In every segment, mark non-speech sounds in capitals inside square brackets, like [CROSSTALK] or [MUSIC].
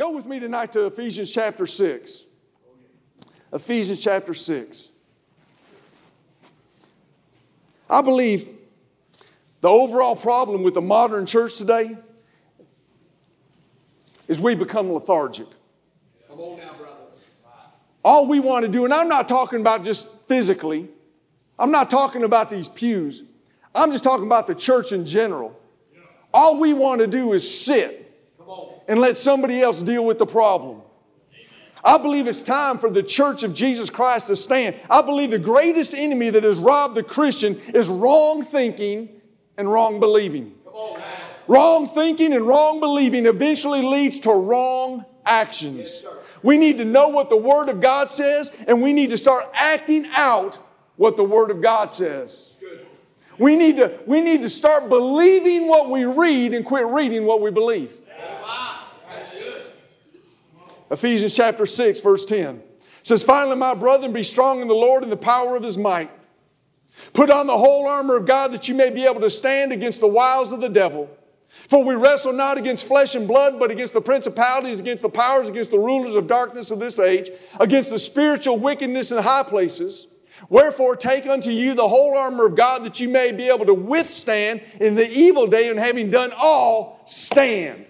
Go with me tonight to Ephesians chapter 6. Ephesians chapter 6. I believe the overall problem with the modern church today is we become lethargic. Come on now, brother. All we want to do, and I'm not talking about just physically, I'm not talking about these pews, I'm just talking about the church in general. All we want to do is sit. And let somebody else deal with the problem. I believe it's time for the church of Jesus Christ to stand. I believe the greatest enemy that has robbed the Christian is wrong thinking and wrong believing. Wrong thinking and wrong believing eventually leads to wrong actions. We need to know what the Word of God says, and we need to start acting out what the Word of God says. We need to, we need to start believing what we read and quit reading what we believe. Ephesians chapter 6, verse 10 says, Finally, my brethren, be strong in the Lord and the power of his might. Put on the whole armor of God that you may be able to stand against the wiles of the devil. For we wrestle not against flesh and blood, but against the principalities, against the powers, against the rulers of darkness of this age, against the spiritual wickedness in high places. Wherefore, take unto you the whole armor of God that you may be able to withstand in the evil day, and having done all, stand.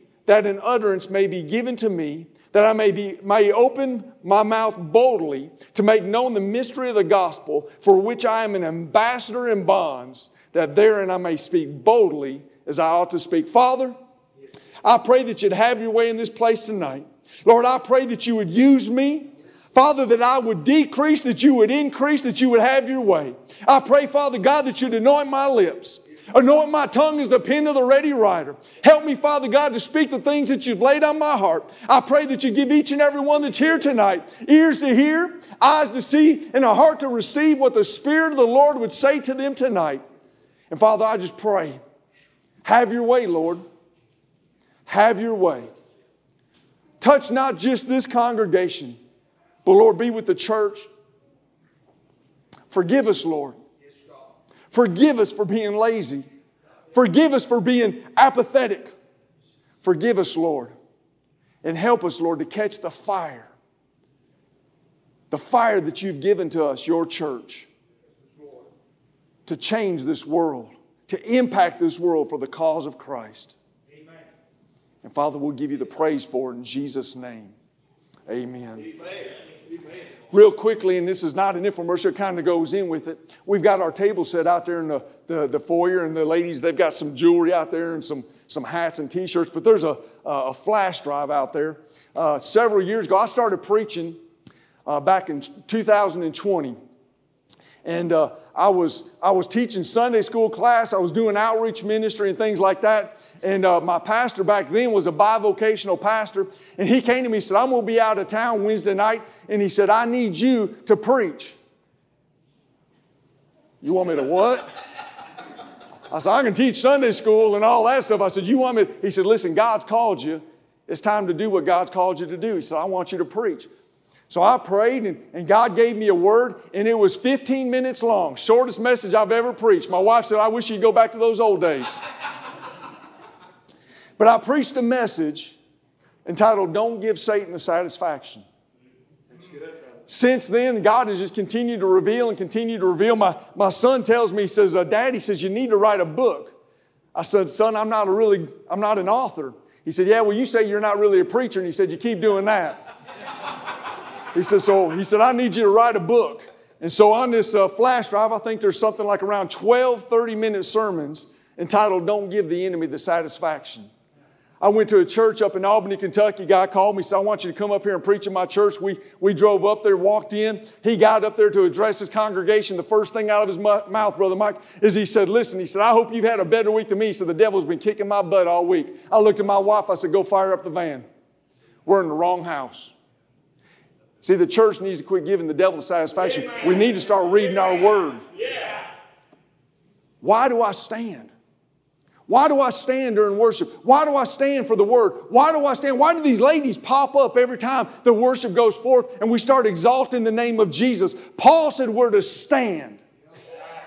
that an utterance may be given to me, that I may, be, may open my mouth boldly to make known the mystery of the gospel, for which I am an ambassador in bonds, that therein I may speak boldly as I ought to speak. Father, I pray that you'd have your way in this place tonight. Lord, I pray that you would use me. Father, that I would decrease, that you would increase, that you would have your way. I pray, Father God, that you'd anoint my lips. Anoint my tongue as the pen of the ready writer. Help me, Father God, to speak the things that you've laid on my heart. I pray that you give each and every one that's here tonight ears to hear, eyes to see, and a heart to receive what the Spirit of the Lord would say to them tonight. And Father, I just pray, have your way, Lord. Have your way. Touch not just this congregation, but Lord, be with the church. Forgive us, Lord. Forgive us for being lazy. Forgive us for being apathetic. Forgive us, Lord. And help us, Lord, to catch the fire. The fire that you've given to us, your church, to change this world, to impact this world for the cause of Christ. Amen. And Father, we'll give you the praise for it in Jesus' name. Amen. Real quickly, and this is not an infomercial, kind of goes in with it. We've got our table set out there in the, the, the foyer, and the ladies, they've got some jewelry out there and some, some hats and t shirts, but there's a, a flash drive out there. Uh, several years ago, I started preaching uh, back in 2020. And uh, I, was, I was teaching Sunday school class, I was doing outreach ministry and things like that. And uh, my pastor back then was a bivocational pastor. And he came to me and said, I'm going to be out of town Wednesday night. And he said, I need you to preach. You want me to what? I said, I can teach Sunday school and all that stuff. I said, You want me? He said, Listen, God's called you. It's time to do what God's called you to do. He said, I want you to preach. So I prayed, and, and God gave me a word, and it was 15 minutes long, shortest message I've ever preached. My wife said, I wish you'd go back to those old days. [LAUGHS] but I preached a message entitled, Don't Give Satan the Satisfaction. Since then, God has just continued to reveal and continue to reveal. My, my son tells me, he says, uh, Dad, he says, you need to write a book. I said, son, I'm not a really, I'm not an author. He said, yeah, well, you say you're not really a preacher. And he said, you keep doing that. He said, so he said, I need you to write a book. And so on this uh, flash drive, I think there's something like around 12 30 minute sermons entitled Don't Give the Enemy the Satisfaction. I went to a church up in Albany, Kentucky. Guy called me, said, I want you to come up here and preach in my church. We, we drove up there, walked in. He got up there to address his congregation. The first thing out of his mouth, Brother Mike, is he said, Listen, he said, I hope you've had a better week than me. So The devil's been kicking my butt all week. I looked at my wife, I said, Go fire up the van. we're in the wrong house. See, the church needs to quit giving the devil satisfaction. We need to start reading our word. Why do I stand? Why do I stand during worship? Why do I stand for the word? Why do I stand? Why do these ladies pop up every time the worship goes forth and we start exalting the name of Jesus? Paul said we're to stand.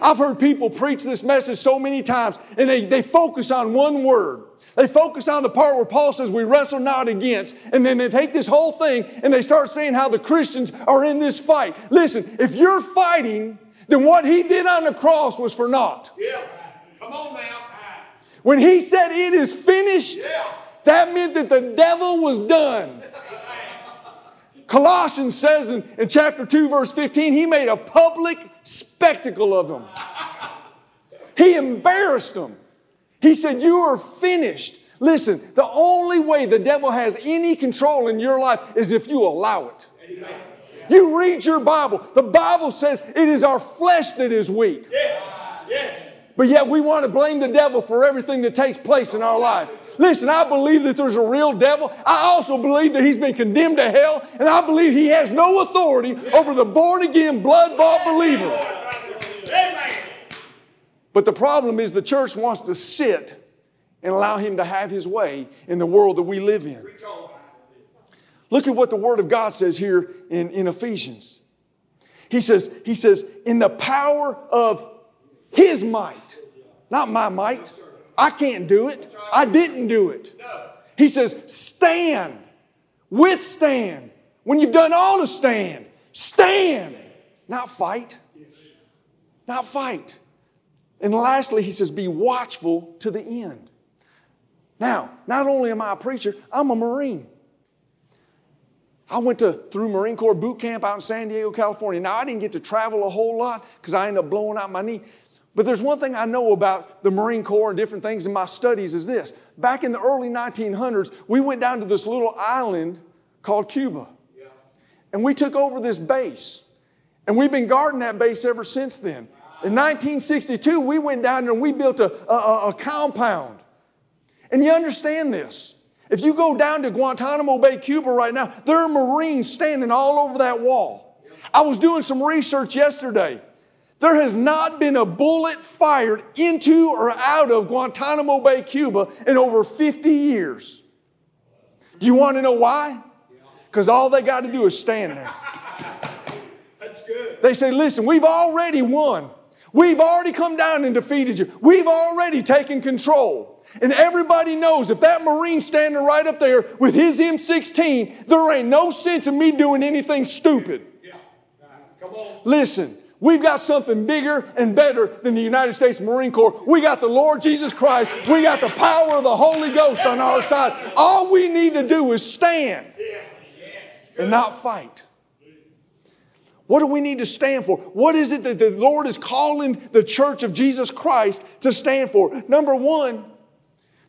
I've heard people preach this message so many times and they, they focus on one word. They focus on the part where Paul says we wrestle not against, and then they take this whole thing and they start saying how the Christians are in this fight. Listen, if you're fighting, then what he did on the cross was for naught. Yeah. Come on now. When he said it is finished, Yeah. that meant that the devil was done. [LAUGHS] Colossians says in, in chapter 2, verse 15, he made a public spectacle of them. He embarrassed them. He said, You are finished. Listen, the only way the devil has any control in your life is if you allow it. You read your Bible. The Bible says it is our flesh that is weak. Yes. Yes. But yet we want to blame the devil for everything that takes place in our life. Listen, I believe that there's a real devil. I also believe that he's been condemned to hell, and I believe he has no authority over the born again, blood bought believer. But the problem is the church wants to sit and allow him to have his way in the world that we live in. Look at what the Word of God says here in, in Ephesians. He says, he says, in the power of his might, not my might. I can't do it. I didn't do it. He says, stand, withstand. When you've done all to stand, stand, not fight. Not fight. And lastly, he says, be watchful to the end. Now, not only am I a preacher, I'm a Marine. I went to through Marine Corps boot camp out in San Diego, California. Now I didn't get to travel a whole lot because I ended up blowing out my knee. But there's one thing I know about the Marine Corps and different things in my studies is this. Back in the early 1900s, we went down to this little island called Cuba. And we took over this base. And we've been guarding that base ever since then. In 1962, we went down there and we built a, a, a compound. And you understand this. If you go down to Guantanamo Bay, Cuba right now, there are Marines standing all over that wall. I was doing some research yesterday. There has not been a bullet fired into or out of Guantanamo Bay, Cuba in over 50 years. Do you want to know why? Because all they got to do is stand there. That's good. They say, listen, we've already won. We've already come down and defeated you. We've already taken control. And everybody knows if that Marine standing right up there with his M16, there ain't no sense in me doing anything stupid. Yeah. Come on. Listen, we've got something bigger and better than the United States Marine Corps. We got the Lord Jesus Christ. We got the power of the Holy Ghost on our side. All we need to do is stand and not fight. What do we need to stand for? What is it that the Lord is calling the church of Jesus Christ to stand for? Number one,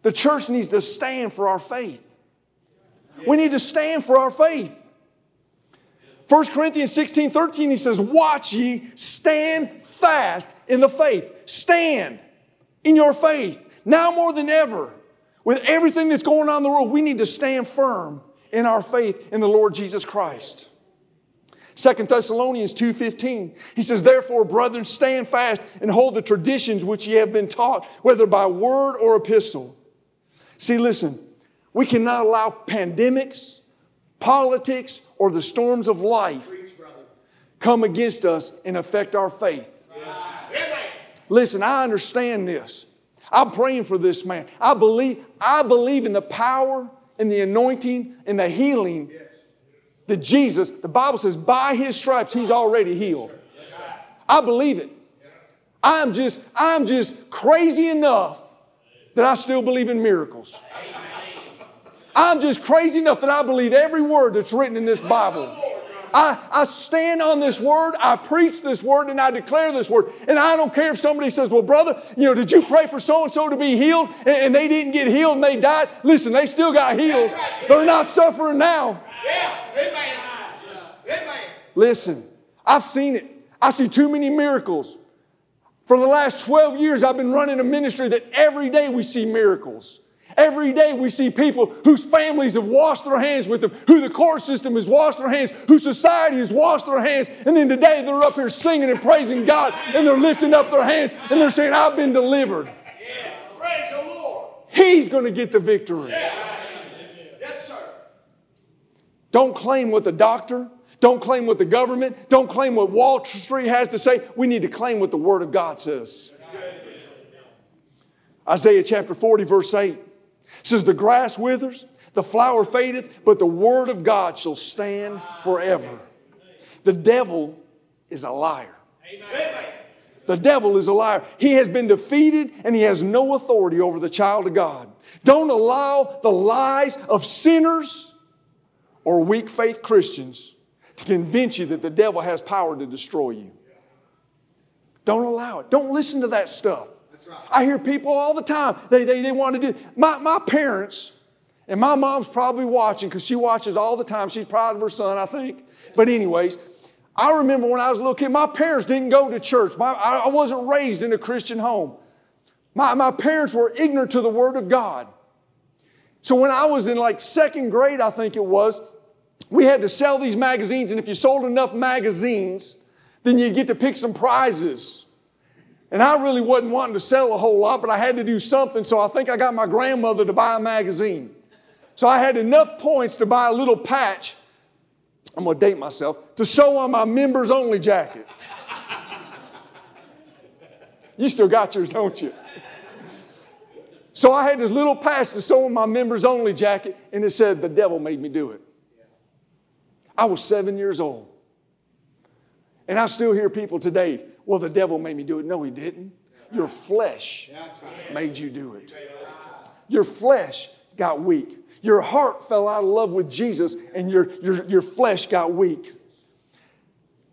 the church needs to stand for our faith. We need to stand for our faith. 1 Corinthians 16 13, he says, Watch ye, stand fast in the faith. Stand in your faith. Now more than ever, with everything that's going on in the world, we need to stand firm in our faith in the Lord Jesus Christ. 2 Thessalonians 2:15. He says, "Therefore, brethren, stand fast and hold the traditions which ye have been taught, whether by word or epistle." See, listen, we cannot allow pandemics, politics, or the storms of life come against us and affect our faith. Listen, I understand this. I'm praying for this man. I believe, I believe in the power and the anointing and the healing that Jesus, the Bible says, by his stripes, he's already healed. I believe it. I'm just, I'm just crazy enough that I still believe in miracles. I'm just crazy enough that I believe every word that's written in this Bible. I, I stand on this word, I preach this word, and I declare this word. And I don't care if somebody says, Well, brother, you know, did you pray for so and so to be healed and, and they didn't get healed and they died? Listen, they still got healed. They're not suffering now. Yeah. Amen. Amen. Listen, I've seen it. I see too many miracles. For the last 12 years, I've been running a ministry that every day we see miracles. Every day we see people whose families have washed their hands with them, who the court system has washed their hands, who society has washed their hands, and then today they're up here singing and praising God and they're lifting up their hands and they're saying, I've been delivered. Praise the Lord. He's going to get the victory. Yes, sir. Don't claim what the doctor, don't claim what the government, don't claim what Wall Street has to say. We need to claim what the Word of God says. Isaiah chapter 40, verse 8 says, The grass withers, the flower fadeth, but the Word of God shall stand forever. The devil is a liar. Amen. The devil is a liar. He has been defeated and he has no authority over the child of God. Don't allow the lies of sinners or weak faith Christians to convince you that the devil has power to destroy you. Don't allow it. Don't listen to that stuff. I hear people all the time, they, they, they want to do. My, my parents, and my mom's probably watching because she watches all the time. She's proud of her son, I think. But, anyways, I remember when I was a little kid, my parents didn't go to church. My, I, wasn't raised in a Christian home. My, my parents were ignorant to the Word of God. So when I was in like second grade, I think it was, we had to sell these magazines, and if you sold enough magazines, then you'd get to pick some prizes. And I really wasn't wanting to sell a whole lot, but I had to do something, so I think I got my grandmother to buy a magazine. So I had enough points to buy a little patch I'm to date myself, to sew on my members only jacket. You still got yours, don't you? So I had this little patch to sew on my members only jacket, and it said, The devil made me do it. I was seven years old. And I still hear people today, Well, the devil made me do it. No, he didn't. Your flesh made you do it. Your flesh got weak. Your heart fell out of love with Jesus and your, your, your flesh got weak.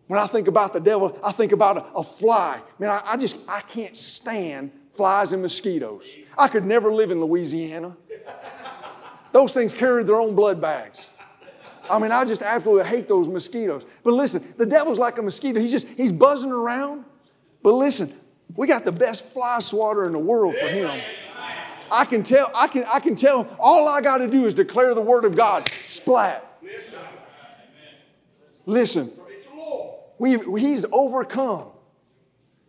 When I think about the devil, I think about a, a fly. Man, I, I just, I can't stand flies and mosquitoes. I could never live in Louisiana. Those things carry their own blood bags. I mean, I just absolutely hate those mosquitoes. But listen, the devil's like a mosquito. He's just, he's buzzing around. But listen, we got the best fly swatter in the world for him. I can tell, I can, I can tell, all I got to do is declare the word of God. Splat. Listen, we he's overcome.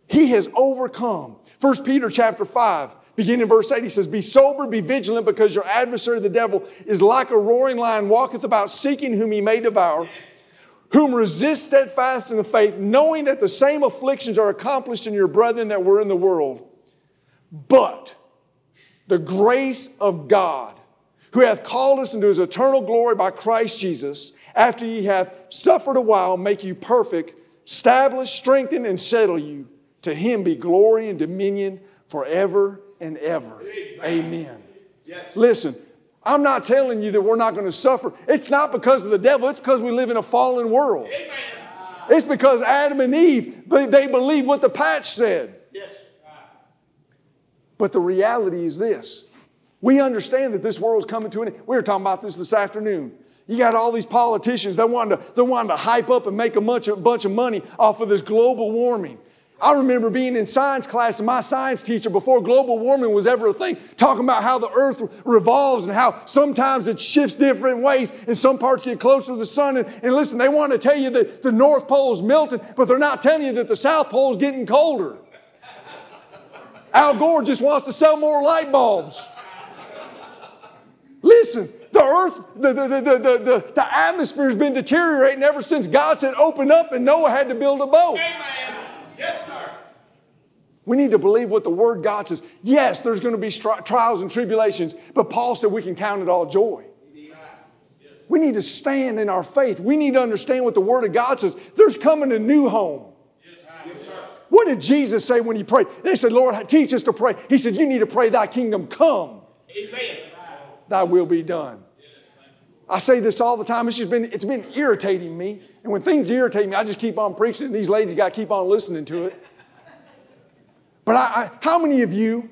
He has overcome. 1 Peter chapter 5, beginning in verse 8, he says, Be sober, be vigilant, because your adversary, the devil, is like a roaring lion, walketh about seeking whom he may devour, whom resist steadfast in the faith, knowing that the same afflictions are accomplished in your brethren that were in the world. But the grace of God, who hath called us into his eternal glory by Christ Jesus, after ye have suffered a while, make you perfect, establish, strengthen, and settle you. To him be glory and dominion forever and ever. Amen. Amen. Yes. Listen, I'm not telling you that we're not going to suffer. It's not because of the devil, it's because we live in a fallen world. Amen. It's because Adam and Eve, they believe what the patch said. Yes. But the reality is this we understand that this world's coming to an end. We were talking about this this afternoon. You got all these politicians, they're wanting to, they're wanting to hype up and make a bunch of, bunch of money off of this global warming. I remember being in science class and my science teacher, before global warming was ever a thing, talking about how the earth revolves and how sometimes it shifts different ways and some parts get closer to the sun. And, and listen, they want to tell you that the North Pole is melting, but they're not telling you that the South Pole is getting colder. Al Gore just wants to sell more light bulbs. Listen, the earth, the, the, the, the, the, atmosphere has been deteriorating ever since God said open up and Noah had to build a boat. Amen. Yes, sir. We need to believe what the Word God says. Yes, there's going to be stri- trials and tribulations, but Paul said we can count it all joy. We need to stand in our faith. We need to understand what the Word of God says. There's coming a new home. Yes, sir. What did Jesus say when he prayed? They said, Lord, teach us to pray. He said, You need to pray, Thy kingdom come, Amen. Thy will be done. I say this all the time. It's just been, it's been irritating me. And when things irritate me, I just keep on preaching, and these ladies got to keep on listening to it. But I, I, how many of you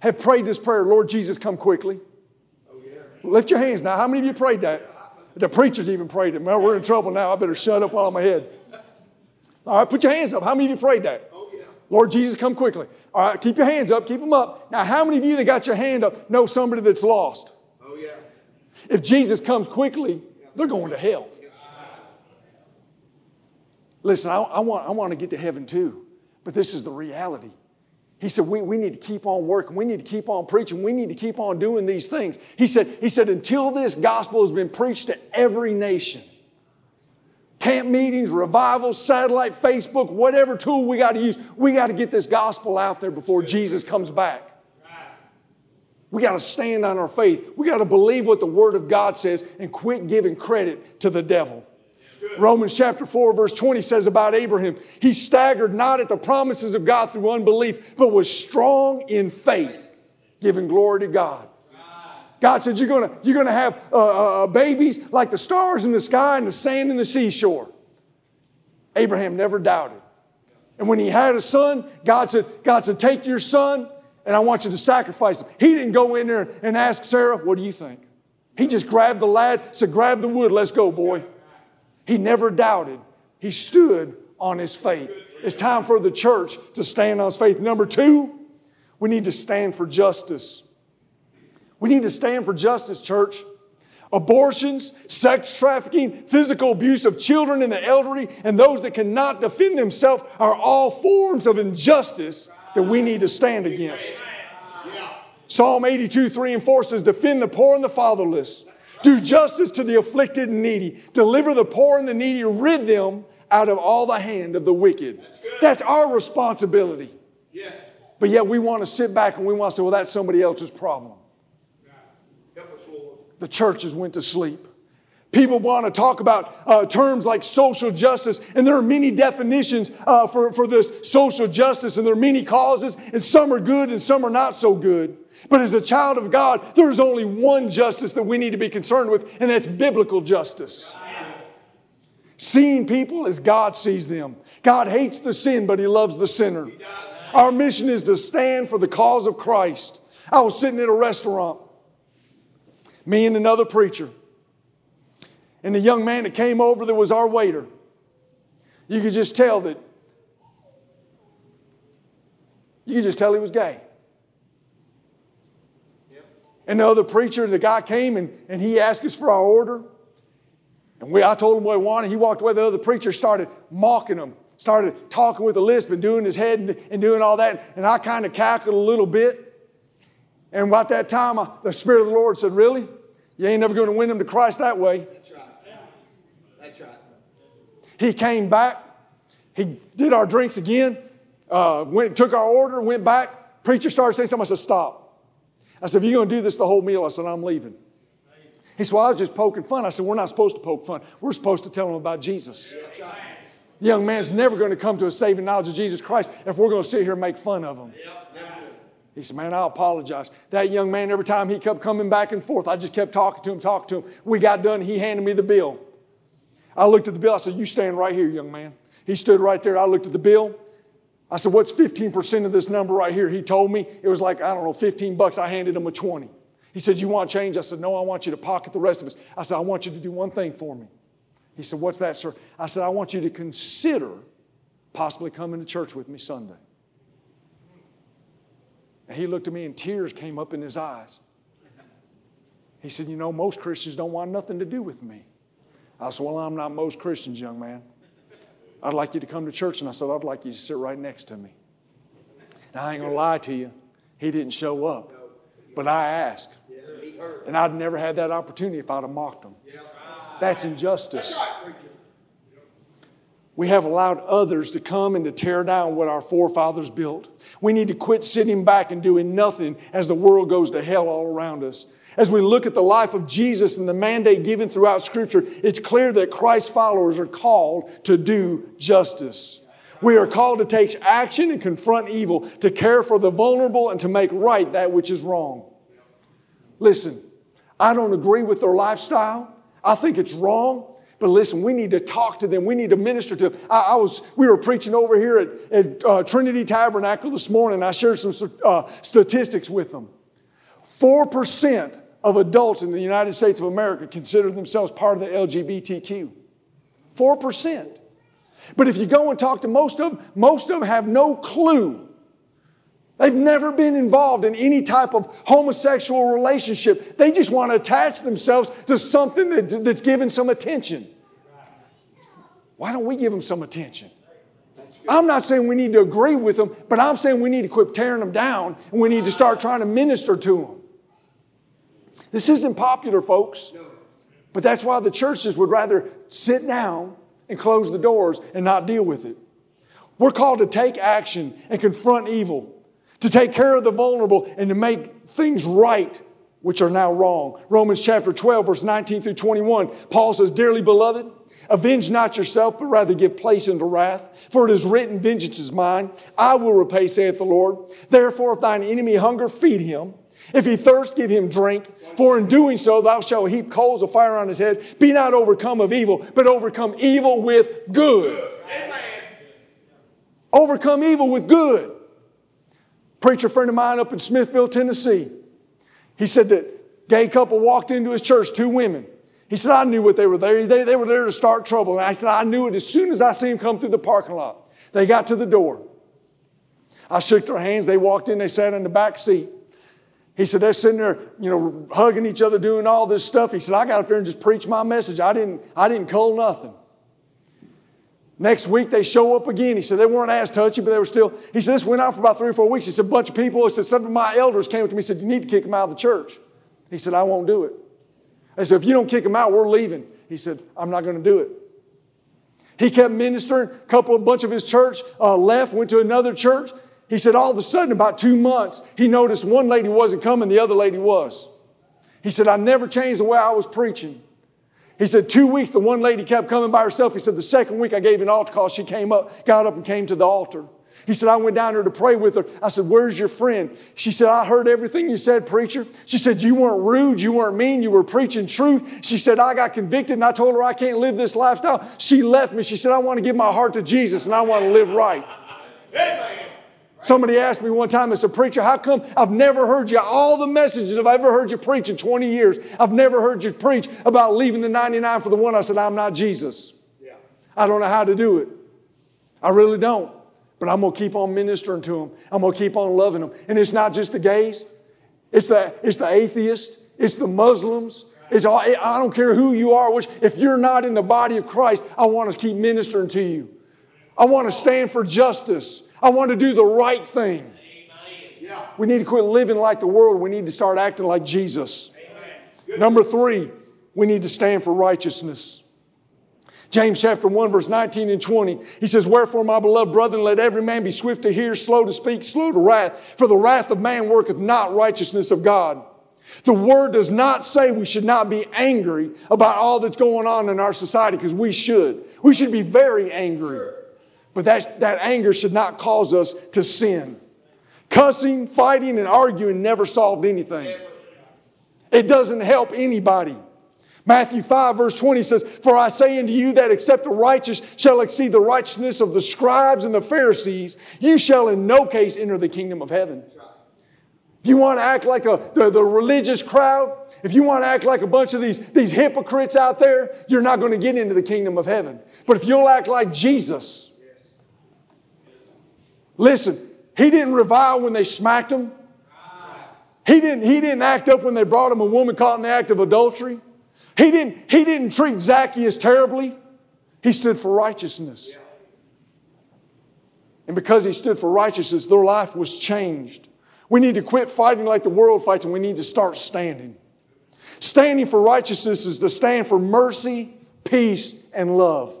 have prayed this prayer, Lord Jesus, come quickly? Oh, yeah. Lift your hands now. How many of you prayed that? The preachers even prayed it. Well, we're in trouble now. I better shut up while I'm ahead. All right, put your hands up. How many of you prayed that? Oh, yeah. Lord Jesus, come quickly. All right, keep your hands up, keep them up. Now, how many of you that got your hand up know somebody that's lost? If Jesus comes quickly, they're going to hell. Listen, I, I, want, I want to get to heaven too, but this is the reality. He said, we, we need to keep on working. We need to keep on preaching. We need to keep on doing these things. He said, he said, until this gospel has been preached to every nation, camp meetings, revivals, satellite, Facebook, whatever tool we got to use, we got to get this gospel out there before Jesus comes back. We got to stand on our faith. We got to believe what the Word of God says and quit giving credit to the devil. Romans chapter 4, verse 20 says about Abraham, he staggered not at the promises of God through unbelief, but was strong in faith, giving glory to God. God said, You're going you're gonna have uh, uh, uh, babies like the stars in the sky and the sand in the seashore. Abraham never doubted. And when he had a son, God said, God said, Take your son and I want you to sacrifice him. He didn't go in there and ask Sarah, What do you think? He just grabbed the lad, said, Grab the wood, let's go, boy. He never doubted. He stood on his faith. It's time for the church to stand on his faith. Number two, we need to stand for justice. We need to stand for justice, church. Abortions, sex trafficking, physical abuse of children and the elderly, and those that cannot defend themselves are all forms of injustice that we need to stand against. Psalm 82, 3 and 4 says, Defend the poor and the fatherless. Do justice to the afflicted and needy. Deliver the poor and the needy. Rid them out of all the hand of the wicked. That's, that's our responsibility. Yes. But yet we want to sit back and we want to say, well, that's somebody else's problem. The churches went to sleep. People want to talk about uh, terms like social justice, and there are many definitions uh, for, for this social justice, and there are many causes, and some are good and some are not so good. But as a child of God, there's only one justice that we need to be concerned with, and that's biblical justice. Seeing people as God sees them. God hates the sin, but He loves the sinner. Our mission is to stand for the cause of Christ. I was sitting at a restaurant, me and another preacher, and the young man that came over that was our waiter. You could just tell that, you could just tell he was gay. And the other preacher, and the guy came and, and he asked us for our order. And we, I told him what he wanted. He walked away. The other preacher started mocking him, started talking with a lisp and doing his head and, and doing all that. And I kind of cackled a little bit. And about that time, I, the Spirit of the Lord said, Really? You ain't never going to win them to Christ that way. That's right. That's right. He came back. He did our drinks again. Uh, went, took our order, went back. Preacher started saying something. I said, Stop. I said, if you're going to do this the whole meal, I said, I'm leaving. He said, well, I was just poking fun. I said, we're not supposed to poke fun. We're supposed to tell them about Jesus. The young man's never going to come to a saving knowledge of Jesus Christ if we're going to sit here and make fun of him. He said, Man, I apologize. That young man, every time he kept coming back and forth, I just kept talking to him, talking to him. We got done, he handed me the bill. I looked at the bill, I said, You stand right here, young man. He stood right there. I looked at the bill. I said, What's 15% of this number right here? He told me it was like, I don't know, 15 bucks. I handed him a 20. He said, You want change? I said, No, I want you to pocket the rest of us. I said, I want you to do one thing for me. He said, What's that, sir? I said, I want you to consider possibly coming to church with me Sunday. And he looked at me and tears came up in his eyes. He said, You know, most Christians don't want nothing to do with me. I said, Well, I'm not most Christians, young man. I'd like you to come to church. And I said, I'd like you to sit right next to me. Now, I ain't going to lie to you. He didn't show up. But I asked. And I'd never had that opportunity if I'd have mocked him. That's injustice. We have allowed others to come and to tear down what our forefathers built. We need to quit sitting back and doing nothing as the world goes to hell all around us. As we look at the life of Jesus and the mandate given throughout Scripture, it's clear that Christ's followers are called to do justice. We are called to take action and confront evil, to care for the vulnerable, and to make right that which is wrong. Listen, I don't agree with their lifestyle. I think it's wrong. But listen, we need to talk to them. We need to minister to them. I, I was, we were preaching over here at, at uh, Trinity Tabernacle this morning. I shared some uh, statistics with them. 4% of adults in the United States of America consider themselves part of the LGBTQ. 4%. But if you go and talk to most of them, most of them have no clue. They've never been involved in any type of homosexual relationship. They just want to attach themselves to something that, that's giving some attention. Why don't we give them some attention? I'm not saying we need to agree with them, but I'm saying we need to quit tearing them down and we need to start trying to minister to them. This isn't popular, folks. But that's why the churches would rather sit down and close the doors and not deal with it. We're called to take action and confront evil, to take care of the vulnerable, and to make things right which are now wrong. Romans chapter 12, verse 19 through 21, Paul says, Dearly beloved, avenge not yourself, but rather give place unto wrath. For it is written, Vengeance is mine, I will repay, saith the Lord. Therefore, if thine enemy hunger, feed him. If he thirst, give him drink. For in doing so, thou shalt heap coals of fire on his head. Be not overcome of evil, but overcome evil with good. Amen. Overcome evil with good. Preacher friend of mine up in Smithville, Tennessee. He said that gay couple walked into his church, two women. He said, I knew what they were there. They, they were there to start trouble. And I said, I knew it as soon as I seen them come through the parking lot. They got to the door. I shook their hands. They walked in. They sat in the back seat. He said, they're sitting there, you know, hugging each other, doing all this stuff. He said, I got up there and just preached my message. I didn't, I didn't cull nothing. Next week they show up again. He said they weren't as touchy, but they were still. He said this went on for about three or four weeks. He said a bunch of people. He said some of my elders came up to me and said you need to kick them out of the church. He said I won't do it. I said if you don't kick them out, we're leaving. He said I'm not going to do it. He kept ministering. A couple, a bunch of his church uh, left, went to another church. He said all of a sudden, about two months, he noticed one lady wasn't coming, the other lady was. He said, I never changed the way I was preaching. He said, two weeks, the one lady kept coming by herself. He said, the second week I gave an altar call, she came up, got up and came to the altar. He said, I went down there to pray with her. I said, Where's your friend? She said, I heard everything you said, preacher. She said, You weren't rude, you weren't mean, you were preaching truth. She said, I got convicted and I told her I can't live this lifestyle. She left me. She said, I want to give my heart to Jesus and I want to live right. Amen. Somebody asked me one time, as a preacher, how come I've never heard you, all the messages I've ever heard you preach in 20 years, I've never heard you preach about leaving the 99 for the one. I said, I'm not Jesus. I don't know how to do it. I really don't. But I'm going to keep on ministering to them. I'm going to keep on loving them. And it's not just the gays, it's the, it's the atheists, it's the Muslims. It's all, I don't care who you are, which, if you're not in the body of Christ, I want to keep ministering to you. I want to stand for justice. I want to do the right thing. We need to quit living like the world. We need to start acting like Jesus. Number three, we need to stand for righteousness. James chapter 1, verse 19 and 20. He says, Wherefore, my beloved brethren, let every man be swift to hear, slow to speak, slow to wrath, for the wrath of man worketh not righteousness of God. The word does not say we should not be angry about all that's going on in our society, because we should. We should be very angry. But that, that anger should not cause us to sin. Cussing, fighting, and arguing never solved anything. It doesn't help anybody. Matthew 5, verse 20 says, For I say unto you that except the righteous shall exceed the righteousness of the scribes and the Pharisees, you shall in no case enter the kingdom of heaven. If you want to act like a, the, the religious crowd, if you want to act like a bunch of these, these hypocrites out there, you're not going to get into the kingdom of heaven. But if you'll act like Jesus, Listen, he didn't revile when they smacked him. He didn't, he didn't act up when they brought him a woman caught in the act of adultery. He didn't, he didn't treat Zacchaeus terribly. He stood for righteousness. And because he stood for righteousness, their life was changed. We need to quit fighting like the world fights and we need to start standing. Standing for righteousness is to stand for mercy, peace, and love.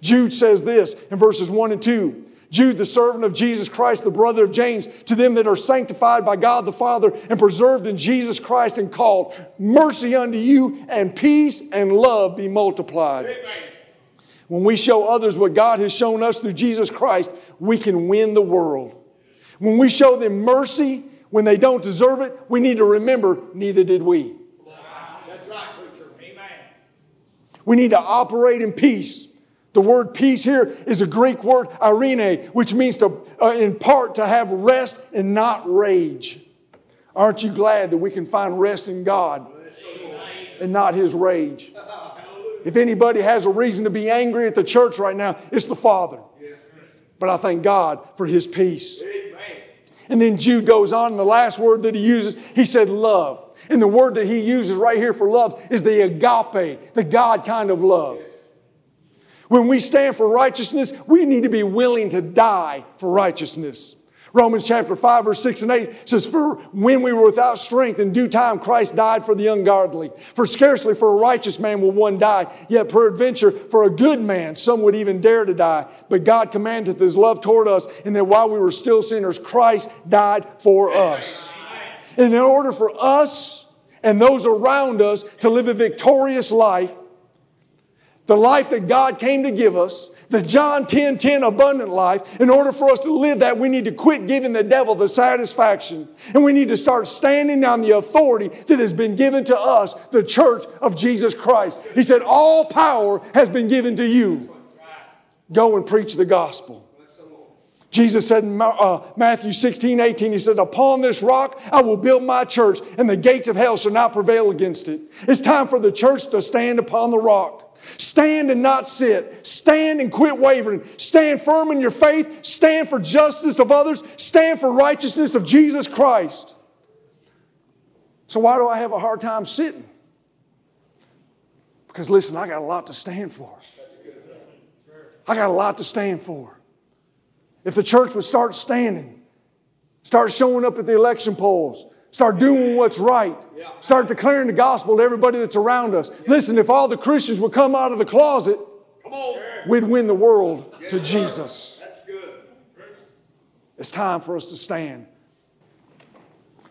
Jude says this in verses 1 and 2 Jude, the servant of Jesus Christ, the brother of James, to them that are sanctified by God the Father and preserved in Jesus Christ and called, mercy unto you and peace and love be multiplied. Amen. When we show others what God has shown us through Jesus Christ, we can win the world. When we show them mercy when they don't deserve it, we need to remember neither did we. That's right, preacher. Amen. We need to operate in peace the word peace here is a Greek word, irene, which means to, uh, in part, to have rest and not rage. Aren't you glad that we can find rest in God and not His rage? If anybody has a reason to be angry at the church right now, it's the Father. But I thank God for His peace. And then Jude goes on, and the last word that he uses, he said love. And the word that he uses right here for love is the agape, the God kind of love. When we stand for righteousness, we need to be willing to die for righteousness. Romans chapter 5, verse 6 and 8 says, For when we were without strength, in due time Christ died for the ungodly. For scarcely for a righteous man will one die, yet peradventure for a good man some would even dare to die. But God commandeth his love toward us, and that while we were still sinners, Christ died for us. And in order for us and those around us to live a victorious life, the life that God came to give us, the John 10 10 abundant life, in order for us to live that, we need to quit giving the devil the satisfaction. And we need to start standing on the authority that has been given to us, the church of Jesus Christ. He said, All power has been given to you. Go and preach the gospel. Jesus said in uh, Matthew 16, 18, He said, Upon this rock I will build my church, and the gates of hell shall not prevail against it. It's time for the church to stand upon the rock. Stand and not sit. Stand and quit wavering. Stand firm in your faith. Stand for justice of others. Stand for righteousness of Jesus Christ. So, why do I have a hard time sitting? Because, listen, I got a lot to stand for. I got a lot to stand for. If the church would start standing, start showing up at the election polls, Start doing what's right. Start declaring the gospel to everybody that's around us. Listen, if all the Christians would come out of the closet, we'd win the world to Jesus. It's time for us to stand.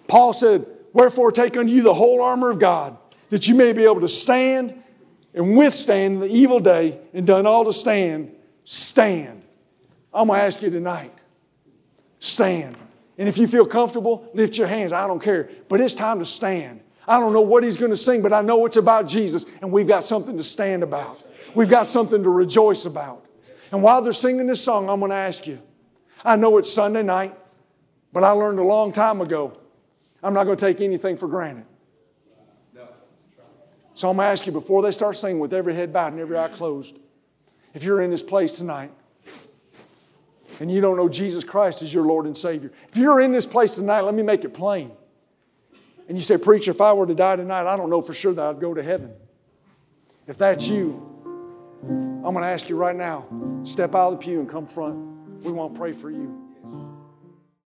Paul said, Wherefore take unto you the whole armor of God, that you may be able to stand and withstand the evil day, and done all to stand, stand. I'm going to ask you tonight stand. And if you feel comfortable, lift your hands. I don't care. But it's time to stand. I don't know what he's going to sing, but I know it's about Jesus, and we've got something to stand about. We've got something to rejoice about. And while they're singing this song, I'm going to ask you. I know it's Sunday night, but I learned a long time ago I'm not going to take anything for granted. So I'm going to ask you before they start singing with every head bowed and every eye closed, if you're in this place tonight, and you don't know Jesus Christ as your Lord and Savior. If you're in this place tonight, let me make it plain. And you say, Preacher, if I were to die tonight, I don't know for sure that I'd go to heaven. If that's you, I'm going to ask you right now step out of the pew and come front. We want to pray for you.